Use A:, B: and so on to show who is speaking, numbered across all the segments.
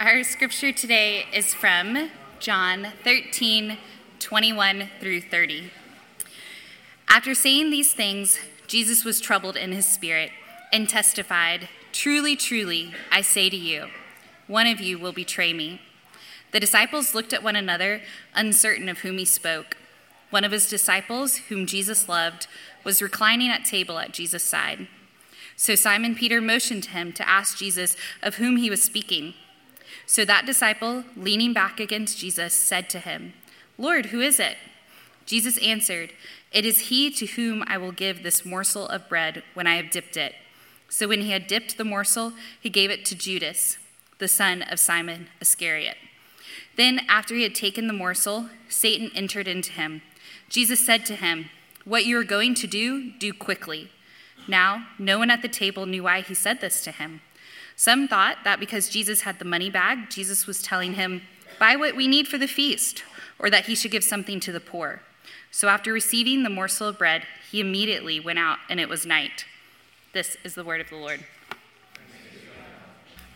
A: Our scripture today is from John 13, 21 through 30. After saying these things, Jesus was troubled in his spirit and testified, Truly, truly, I say to you, one of you will betray me. The disciples looked at one another, uncertain of whom he spoke. One of his disciples, whom Jesus loved, was reclining at table at Jesus' side. So Simon Peter motioned him to ask Jesus of whom he was speaking. So that disciple, leaning back against Jesus, said to him, Lord, who is it? Jesus answered, It is he to whom I will give this morsel of bread when I have dipped it. So when he had dipped the morsel, he gave it to Judas, the son of Simon Iscariot. Then, after he had taken the morsel, Satan entered into him. Jesus said to him, What you are going to do, do quickly. Now, no one at the table knew why he said this to him. Some thought that because Jesus had the money bag, Jesus was telling him, Buy what we need for the feast, or that he should give something to the poor. So after receiving the morsel of bread, he immediately went out, and it was night. This is the word of the Lord.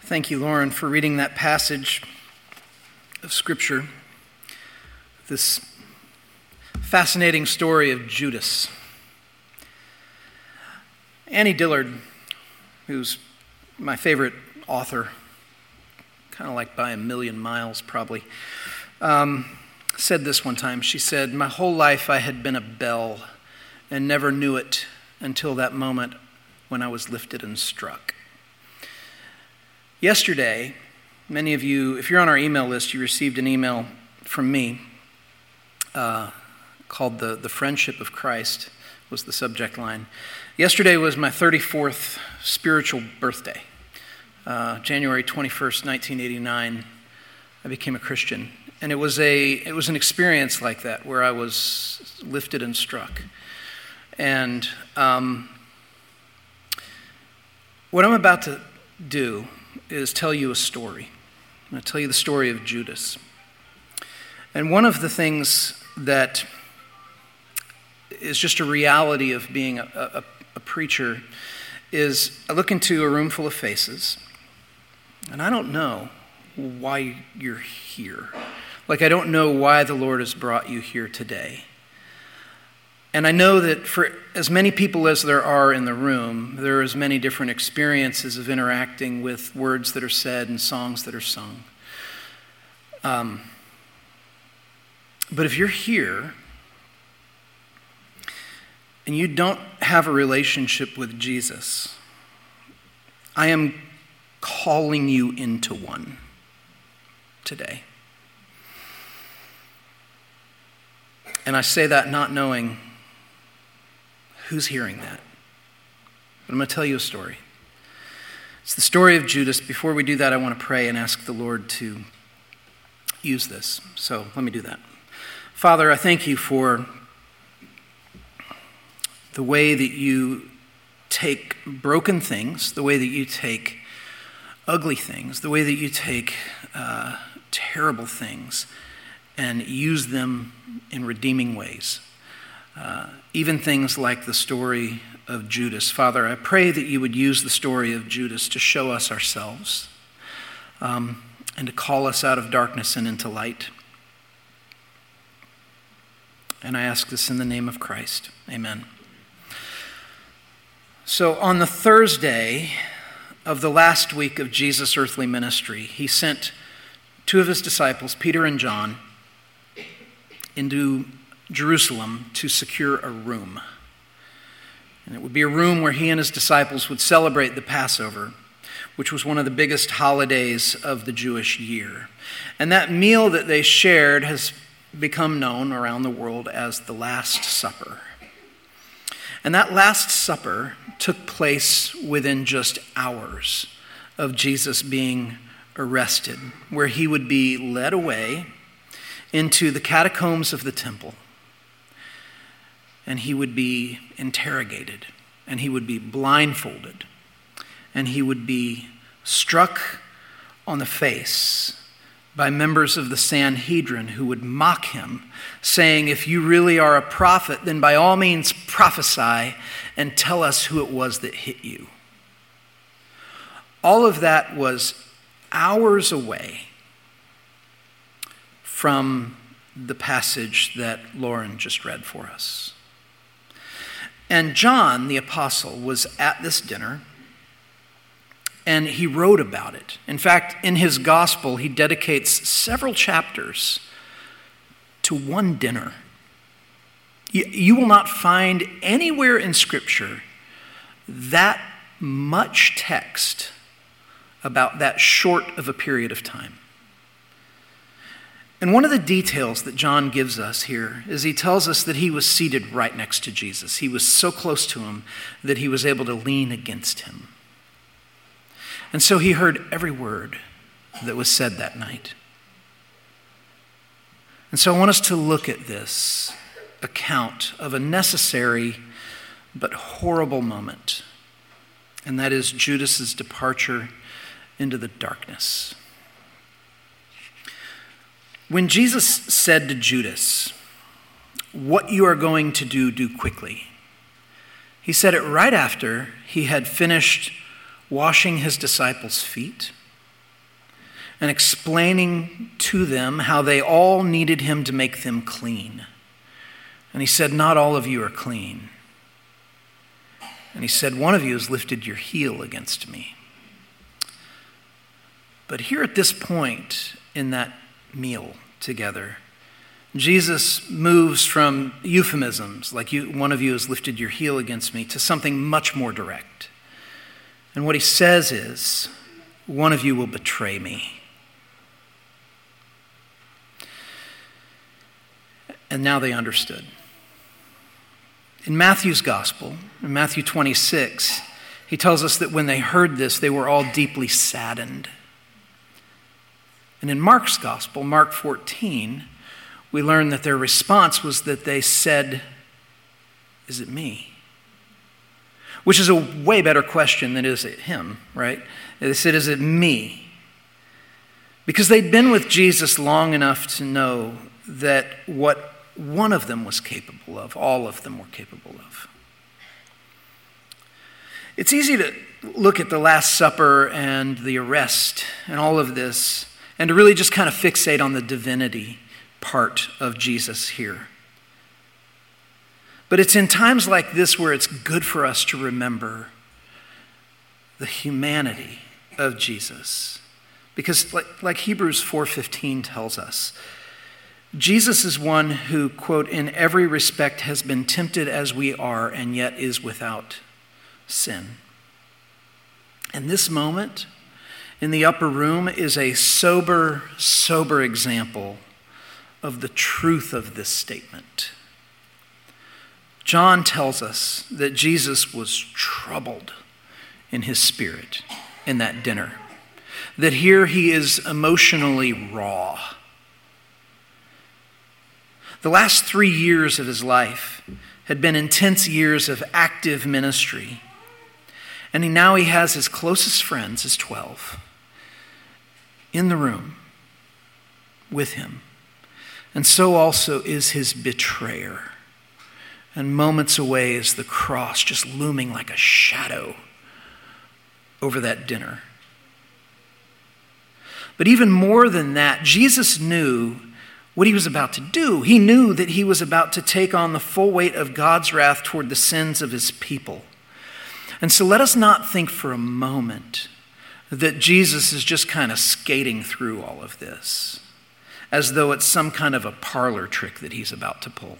B: Thank you, Lauren, for reading that passage of Scripture. This fascinating story of Judas. Annie Dillard, who's my favorite author, kind of like by a million miles probably, um, said this one time. She said, My whole life I had been a bell and never knew it until that moment when I was lifted and struck. Yesterday, many of you, if you're on our email list, you received an email from me uh, called the, the Friendship of Christ, was the subject line. Yesterday was my 34th spiritual birthday. Uh, January 21st, 1989, I became a Christian. And it was, a, it was an experience like that where I was lifted and struck. And um, what I'm about to do is tell you a story. I'm going to tell you the story of Judas. And one of the things that is just a reality of being a, a, a preacher is I look into a room full of faces, and I don't know why you're here. Like, I don't know why the Lord has brought you here today. And I know that for as many people as there are in the room, there are as many different experiences of interacting with words that are said and songs that are sung. Um, but if you're here and you don't have a relationship with Jesus, I am calling you into one today. And I say that not knowing who's hearing that. But I'm going to tell you a story. It's the story of Judas. Before we do that, I want to pray and ask the Lord to use this. So let me do that. Father, I thank you for the way that you take broken things, the way that you take ugly things, the way that you take uh, terrible things and use them in redeeming ways. Uh, even things like the story of Judas. Father, I pray that you would use the story of Judas to show us ourselves um, and to call us out of darkness and into light. And I ask this in the name of Christ. Amen. So, on the Thursday of the last week of Jesus' earthly ministry, he sent two of his disciples, Peter and John, into Jerusalem to secure a room. And it would be a room where he and his disciples would celebrate the Passover, which was one of the biggest holidays of the Jewish year. And that meal that they shared has become known around the world as the Last Supper. And that Last Supper took place within just hours of Jesus being arrested, where he would be led away into the catacombs of the temple. And he would be interrogated, and he would be blindfolded, and he would be struck on the face by members of the Sanhedrin who would mock him, saying, If you really are a prophet, then by all means prophesy and tell us who it was that hit you. All of that was hours away from the passage that Lauren just read for us. And John, the apostle, was at this dinner and he wrote about it. In fact, in his gospel, he dedicates several chapters to one dinner. You, will not find anywhere in Scripture that much text about that short of a period of time. And one of the details that John gives us here is he tells us that he was seated right next to Jesus. He was so close to him that he was able to lean against him. And so he heard every word that was said that night. And so I want us to look at this account of a necessary but horrible moment, and that is Judas's departure into the darkness. When Jesus said to Judas, What you are going to do, do quickly, he said it right after he had finished washing his disciples' feet and explaining to them how they all needed him to make them clean. And he said, Not all of you are clean. And he said, One of you has lifted your heel against me. But here at this point in that meal together, Jesus moves from euphemisms, like you, one of you has lifted your heel against me, to something much more direct. And what he says is, one of you will betray me. And now they understood. In Matthew's gospel, in Matthew 26, he tells us that when they heard this, they were all deeply saddened. And in Mark's gospel, Mark 14, we learn that their response was that they said, Is it me? Which is a way better question than is it him, right? They said, Is it me? Because they'd been with Jesus long enough to know that what one of them was capable of, all of them were capable of. It's easy to look at the Last Supper and the arrest and all of this and to really just kind of fixate on the divinity part of Jesus here. But it's in times like this where it's good for us to remember the humanity of Jesus. Because like, like Hebrews 4:15 tells us, Jesus is one who, quote, in every respect has been tempted as we are and yet is without sin. And this moment in the upper room is a sober, sober example of the truth of this statement. John tells us that Jesus was troubled in his spirit in that dinner, that here he is emotionally raw. The last three years of his life had been intense years of active ministry. And he, now he has his closest friends, his 12, in the room with him. And so also is his betrayer and moments away is the cross just looming like a shadow over that dinner. But even more than that, Jesus knew what he was about to do. He knew that he was about to take on the full weight of God's wrath toward the sins of his people. And so let us not think for a moment that Jesus is just kind of skating through all of this as though it's some kind of a parlor trick that he's about to pull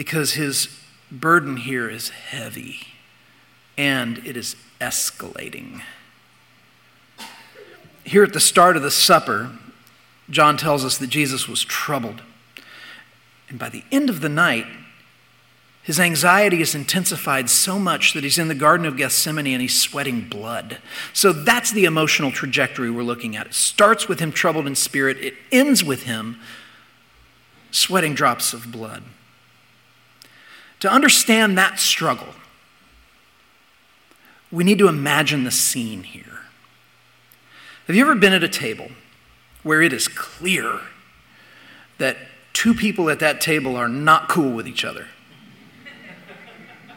B: because his burden here is heavy and it is escalating. Here at the start of the supper, John tells us that Jesus was troubled. And by the end of the night, his anxiety is intensified so much that he's in the Garden of Gethsemane and he's sweating blood. So that's the emotional trajectory we're looking at. It starts with him troubled in spirit, it ends with him sweating drops of blood. To understand that struggle, we need to imagine the scene here. Have you ever been at a table where it is clear that two people at that table are not cool with each other?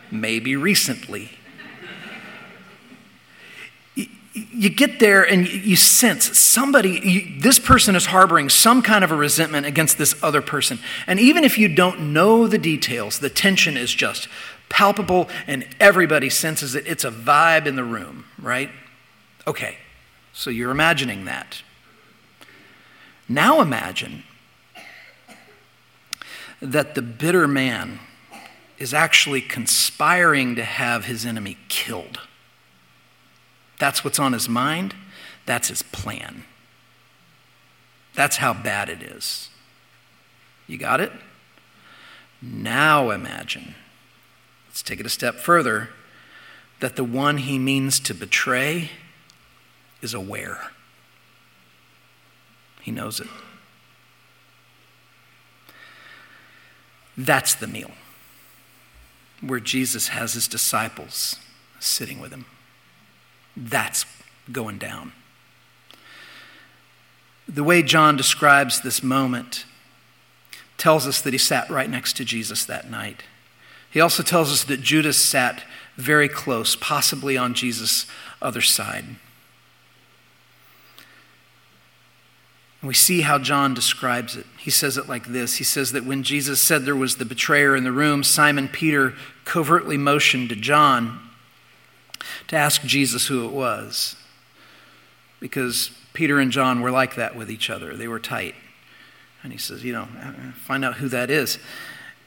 B: Maybe recently. You get there and you sense somebody, you, this person is harboring some kind of a resentment against this other person. And even if you don't know the details, the tension is just palpable and everybody senses it. It's a vibe in the room, right? Okay, so you're imagining that. Now imagine that the bitter man is actually conspiring to have his enemy killed. That's what's on his mind. That's his plan. That's how bad it is. You got it? Now imagine, let's take it a step further, that the one he means to betray is aware. He knows it. That's the meal where Jesus has his disciples sitting with him. That's going down. The way John describes this moment tells us that he sat right next to Jesus that night. He also tells us that Judas sat very close, possibly on Jesus' other side. We see how John describes it. He says it like this He says that when Jesus said there was the betrayer in the room, Simon Peter covertly motioned to John to ask Jesus who it was. Because Peter and John were like that with each other, they were tight. And he says, You know, find out who that is.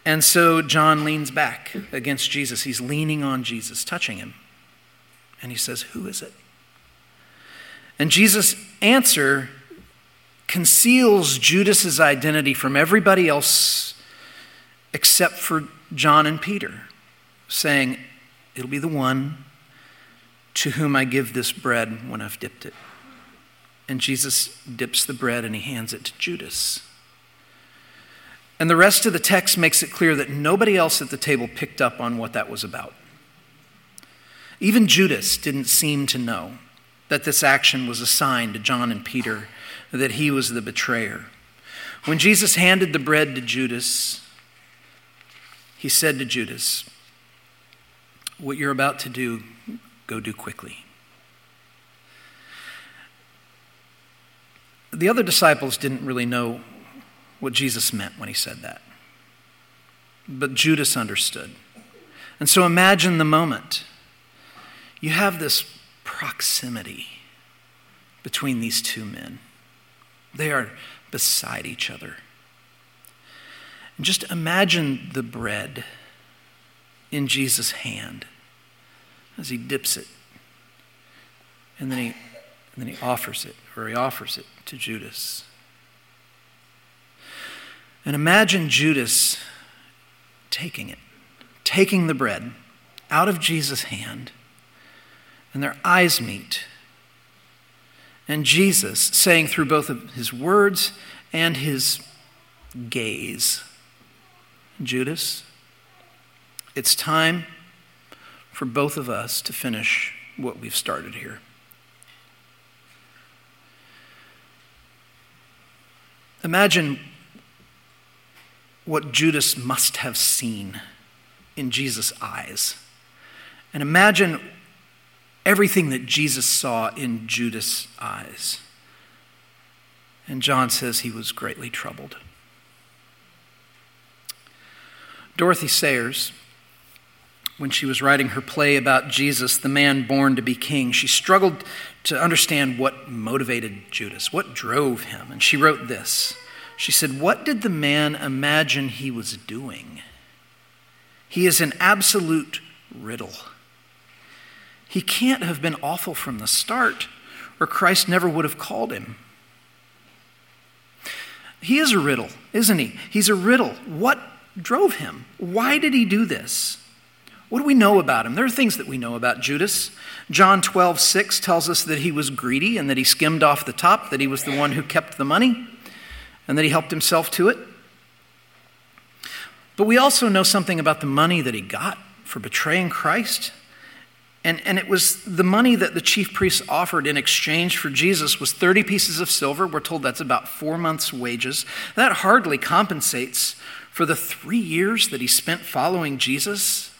B: And so John leans back against Jesus. He's leaning on Jesus, touching him. And he says, Who is it? And Jesus' answer conceals Judas's identity from everybody else except for John and Peter, saying, It'll be the one to whom I give this bread when I've dipped it. And Jesus dips the bread and he hands it to Judas. And the rest of the text makes it clear that nobody else at the table picked up on what that was about. Even Judas didn't seem to know that this action was a sign to John and Peter that he was the betrayer. When Jesus handed the bread to Judas, he said to Judas, What you're about to do, go do quickly. The other disciples didn't really know what Jesus meant when he said that. But Judas understood. And so imagine the moment. You have this proximity between these two men. They are beside each other. And just imagine the bread in Jesus' hand as he dips it. And then he, and then he offers it, or he offers it to Judas. And imagine Judas taking it, taking the bread out of Jesus' hand, and their eyes meet and Jesus saying through both of his words and his gaze, Judas, it's time for both of us to finish what we've started here. Imagine what Judas must have seen in Jesus' eyes. And imagine everything that Jesus saw in Judas' eyes. And John says he was greatly troubled. Dorothy Sayers, when she was writing her play about Jesus, the man born to be king, she struggled to understand what motivated Judas, what drove him. And she wrote this She said, What did the man imagine he was doing? He is an absolute riddle. He can't have been awful from the start, or Christ never would have called him. He is a riddle, isn't he? He's a riddle. What drove him? Why did he do this? What do we know about him? There are things that we know about Judas. John 12, 6 tells us that he was greedy and that he skimmed off the top, that he was the one who kept the money, and that he helped himself to it. But we also know something about the money that he got for betraying Christ. And, and it was the money that the chief priests offered in exchange for Jesus was 30 pieces of silver. We're told that's about four months' wages. That hardly compensates for the three years that he spent following Jesus.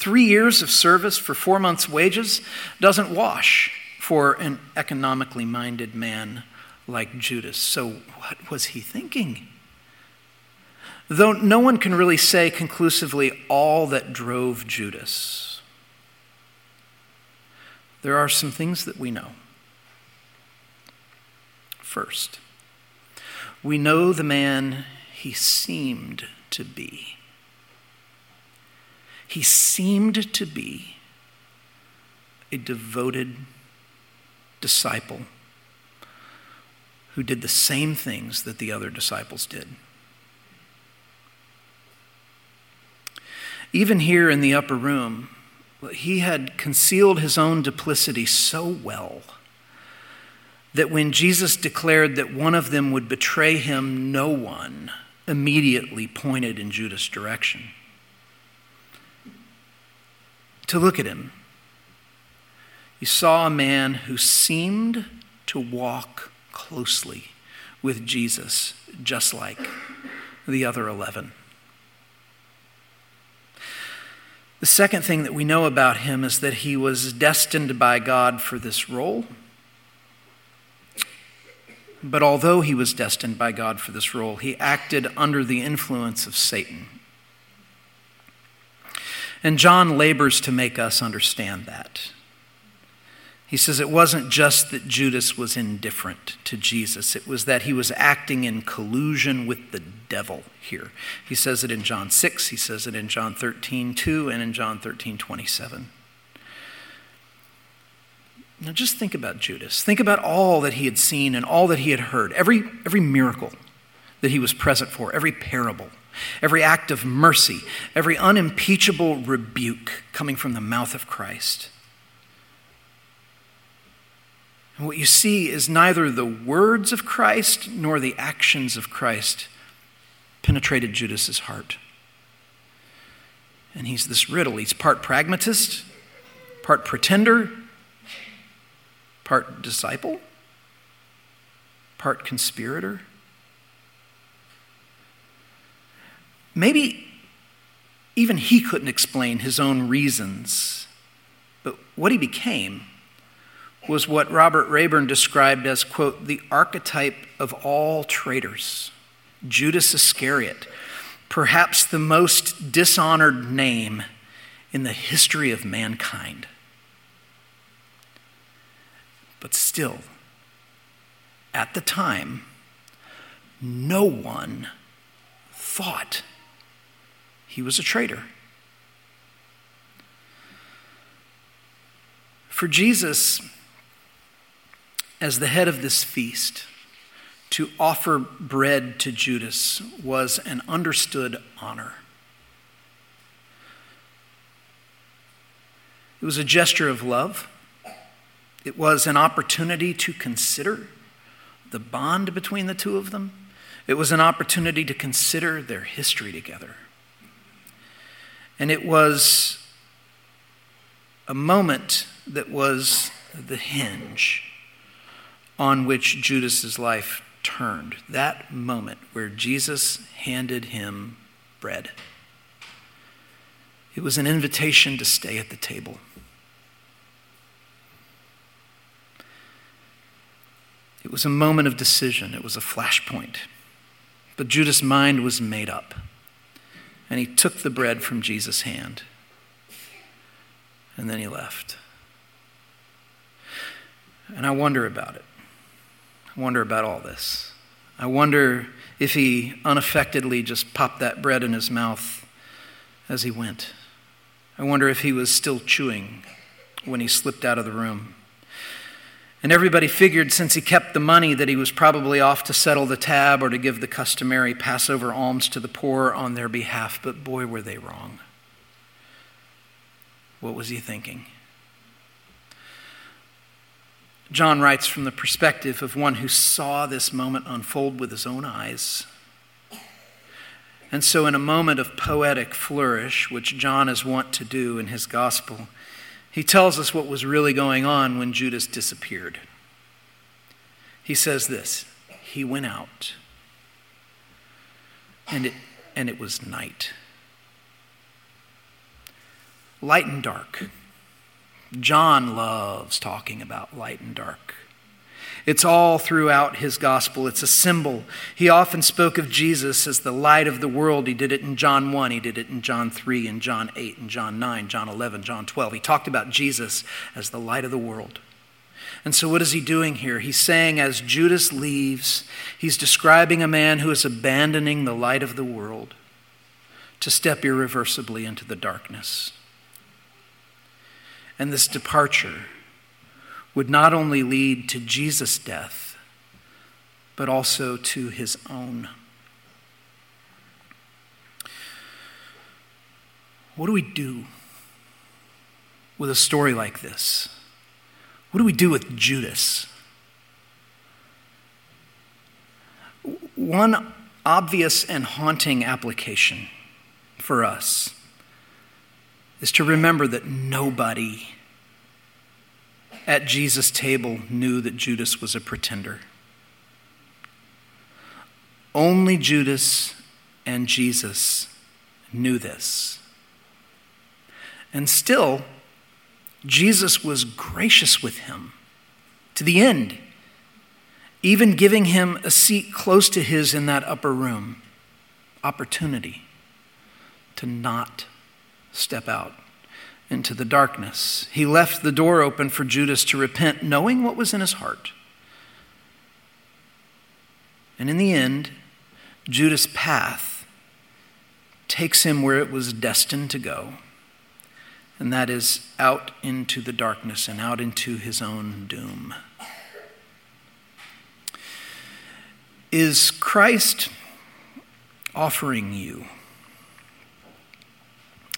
B: Three years of service for four months' wages doesn't wash. for an economically minded man like Judas. So, what was he thinking? Though no one can really say conclusively all that drove Judas, there are some things that we know. First, we know the man he seemed to be. He seemed to be a devoted disciple who did the same things that the other disciples did. Even here in the upper room, he had concealed his own duplicity so well that when Jesus declared that one of them would betray him, no one immediately pointed in Judas' direction. To look at him, you saw a man who seemed to walk closely with Jesus, just like the other 11. The second thing that we know about him is that he was destined by God for this role. But although he was destined by God for this role, he acted under the influence of Satan. And John labors to make us understand that. He says it wasn't just that Judas was indifferent to Jesus, it was that he was acting in collusion with the devil here. He says it in John 6, he says it in John 13, 2, and in John 13, 27. Now just think about Judas. Think about all that he had seen and all that he had heard, every, every miracle that he was present for, every parable, every act of mercy, every unimpeachable rebuke coming from the mouth of Christ. And what you see is neither the words of Christ nor the actions of Christ penetrated Judas's heart. And he's this riddle. He's part pragmatist, part pretender, part disciple, part conspirator. Maybe even he couldn't explain his own reasons, but what he became was what Robert Rayburn described as, quote, the archetype of all traitors, Judas Iscariot, perhaps the most dishonored name in the history of mankind. But still, at the time, no one thought he was a traitor. For Jesus, as the head of this feast, to offer bread to Judas was an understood honor. It was a gesture of love. It was an opportunity to consider the bond between the two of them. It was an opportunity to consider their history together. And it was a moment that was the hinge on which Judas's life turned. That moment where Jesus handed him bread. It was an invitation to stay at the table. It was a moment of decision, it was a flashpoint. But Judas' mind was made up. And he took the bread from Jesus' hand. And then he left. And I wonder about it. I wonder about all this. I wonder if he unaffectedly just popped that bread in his mouth as he went. I wonder if he was still chewing when he slipped out of the room. And everybody figured since he kept the money that he was probably off to settle the tab or to give the customary Passover alms to the poor on their behalf. But boy, were they wrong. What was he thinking? John writes from the perspective of one who saw this moment unfold with his own eyes. And so, in a moment of poetic flourish, which John is wont to do in his gospel, he tells us what was really going on when Judas disappeared. He says this He went out, and it, and it was night. Light and dark John loves talking about light and dark. It's all throughout his gospel. It's a symbol. He often spoke of Jesus as the light of the world. He did it in John 1, he did it in John 3, in John 8, in John 9, John 11, John 12. He talked about Jesus as the light of the world. And so, what is he doing here? He's saying, as Judas leaves, he's describing a man who is abandoning the light of the world to step irreversibly into the darkness. And this departure would not only lead to Jesus' death, but also to his own. What do we do with a story like this? What do we do with Judas? One obvious and haunting application for us is to remember that nobody at Jesus' table knew that Judas was a pretender. Only Judas and Jesus knew this. And still, Jesus was gracious with him to the end, even giving him a seat close to his in that upper room. Opportunity to not step out into the darkness. He left the door open for Judas to repent, knowing what was in his heart. And in the end, Judas' path takes him where it was destined to go, and that is out into the darkness and out into his own doom. Is Christ offering you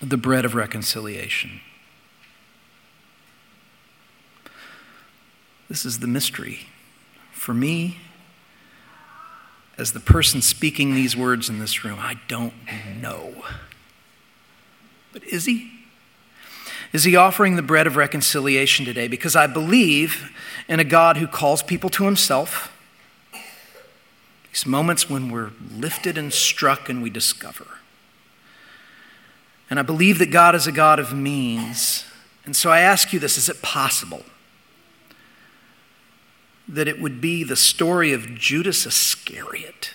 B: the bread of reconciliation. This is the mystery. For me, as the person speaking these words in this room, I don't know. But is he? Is he offering the bread of reconciliation today? Because I believe in a God who calls people to himself. These moments when we're lifted and struck and we discover and I believe that God is a God of means. And so I ask you this is it possible that it would be the story of Judas Iscariot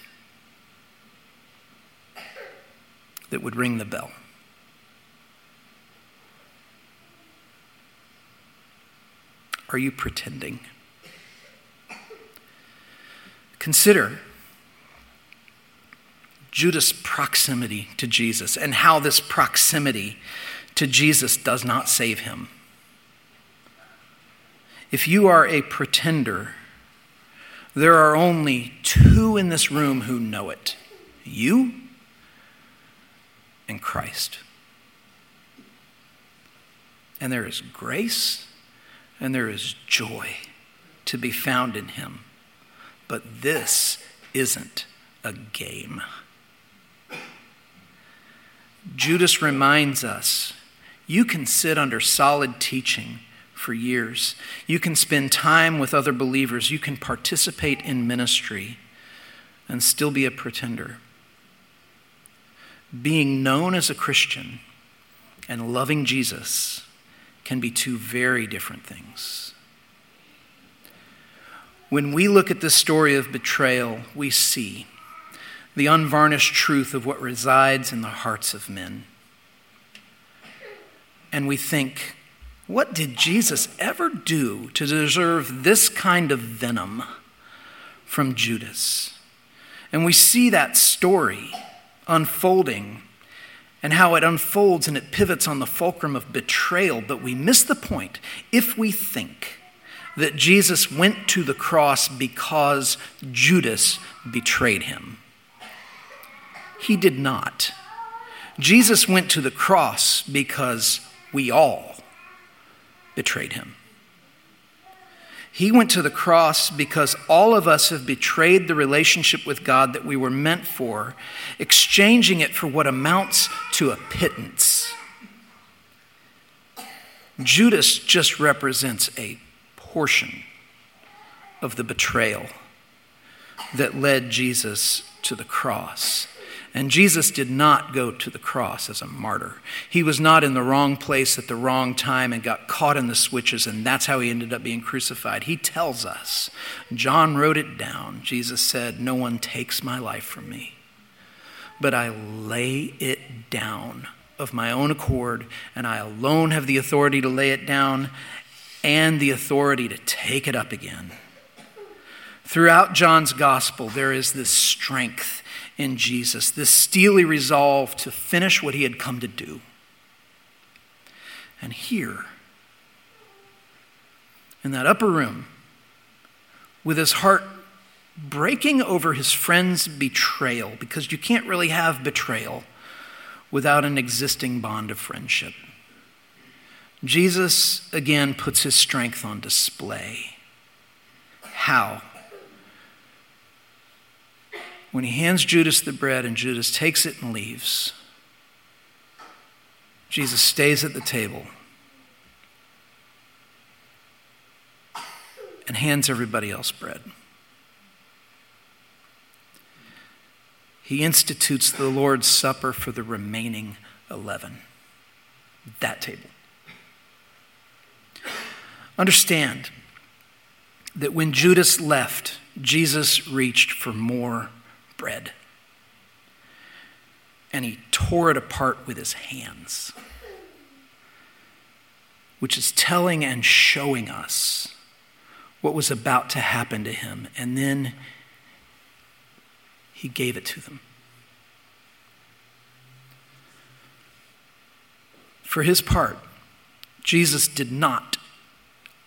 B: that would ring the bell? Are you pretending? Consider Judas' proximity to Jesus and how this proximity to Jesus does not save him. If you are a pretender, there are only two in this room who know it you and Christ. And there is grace and there is joy to be found in him. But this isn't a game. Judas reminds us you can sit under solid teaching for years. You can spend time with other believers. You can participate in ministry and still be a pretender. Being known as a Christian and loving Jesus can be two very different things. When we look at the story of betrayal, we see the unvarnished truth of what resides in the hearts of men. And we think, what did Jesus ever do to deserve this kind of venom from Judas? And we see that story unfolding and how it unfolds and it pivots on the fulcrum of betrayal, but we miss the point if we think that Jesus went to the cross because Judas betrayed him. He did not. Jesus went to the cross because we all betrayed him. He went to the cross because all of us have betrayed the relationship with God that we were meant for, exchanging it for what amounts to a pittance. Judas just represents a portion of the betrayal that led Jesus to the cross. And Jesus did not go to the cross as a martyr. He was not in the wrong place at the wrong time and got caught in the switches, and that's how he ended up being crucified. He tells us, John wrote it down. Jesus said, No one takes my life from me, but I lay it down of my own accord, and I alone have the authority to lay it down and the authority to take it up again. Throughout John's gospel, there is this strength in Jesus, this steely resolve to finish what he had come to do. And here, in that upper room, with his heart breaking over his friend's betrayal, because you can't really have betrayal without an existing bond of friendship. Jesus again puts his strength on display. How? When he hands Judas the bread and Judas takes it and leaves, Jesus stays at the table and hands everybody else bread. He institutes the Lord's Supper for the remaining 11. That table. Understand that when Judas left, Jesus reached for more bread. And he tore it apart with his hands, which is telling and showing us what was about to happen to him. And then he gave it to them. For his part, Jesus did not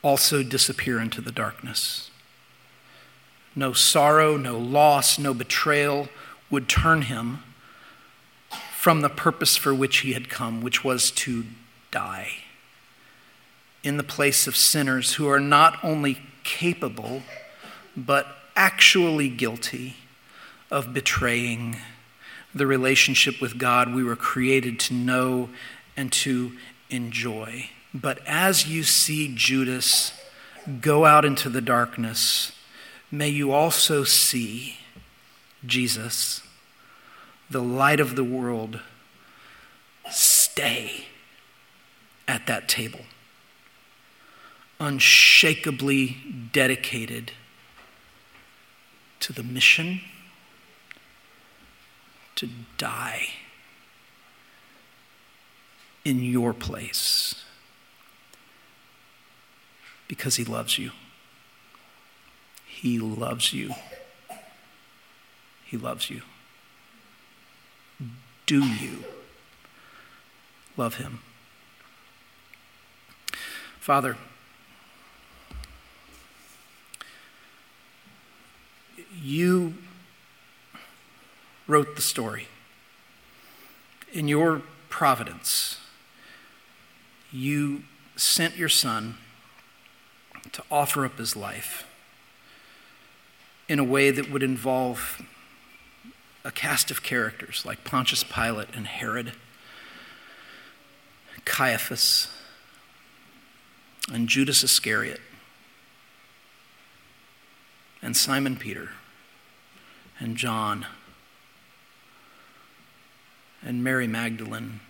B: also disappear into the darkness. No sorrow, no loss, no betrayal would turn him from the purpose for which he had come, which was to die in the place of sinners who are not only capable, but actually guilty of betraying the relationship with God we were created to know and to enjoy. But as you see Judas go out into the darkness, may you also see Jesus, the light of the world, stay at that table, unshakably dedicated to the mission to die in your place because he loves you. He loves you. He loves you. Do you love him? Father, you wrote the story. In your providence, you sent your son to offer up his life in a way that would involve a cast of characters like Pontius Pilate and Herod, Caiaphas, and Judas Iscariot, and Simon Peter, and John, and Mary Magdalene,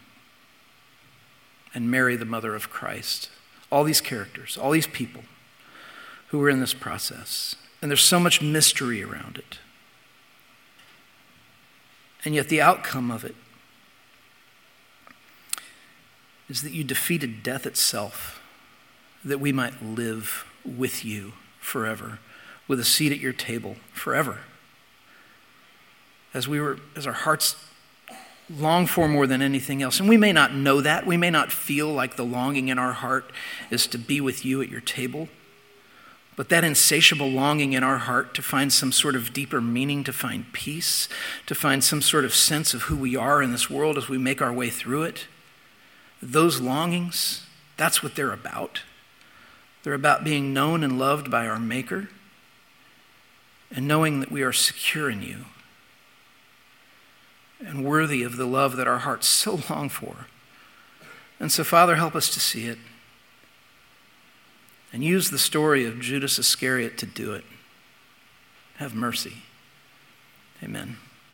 B: and Mary, the mother of Christ. All these characters, all these people who were in this process. And there's so much mystery around it. And yet, the outcome of it is that you defeated death itself, that we might live with you forever, with a seat at your table forever. As we were, as our hearts long for more than anything else. And we may not know that. We may not feel like the longing in our heart is to be with you at your table. But that insatiable longing in our heart to find some sort of deeper meaning, to find peace, to find some sort of sense of who we are in this world as we make our way through it, those longings, that's what they're about. They're about being known and loved by our Maker and knowing that we are secure in you and worthy of the love that our hearts so long for. And so, Father, help us to see it and use the story of Judas Iscariot to do it. Have mercy. Amen.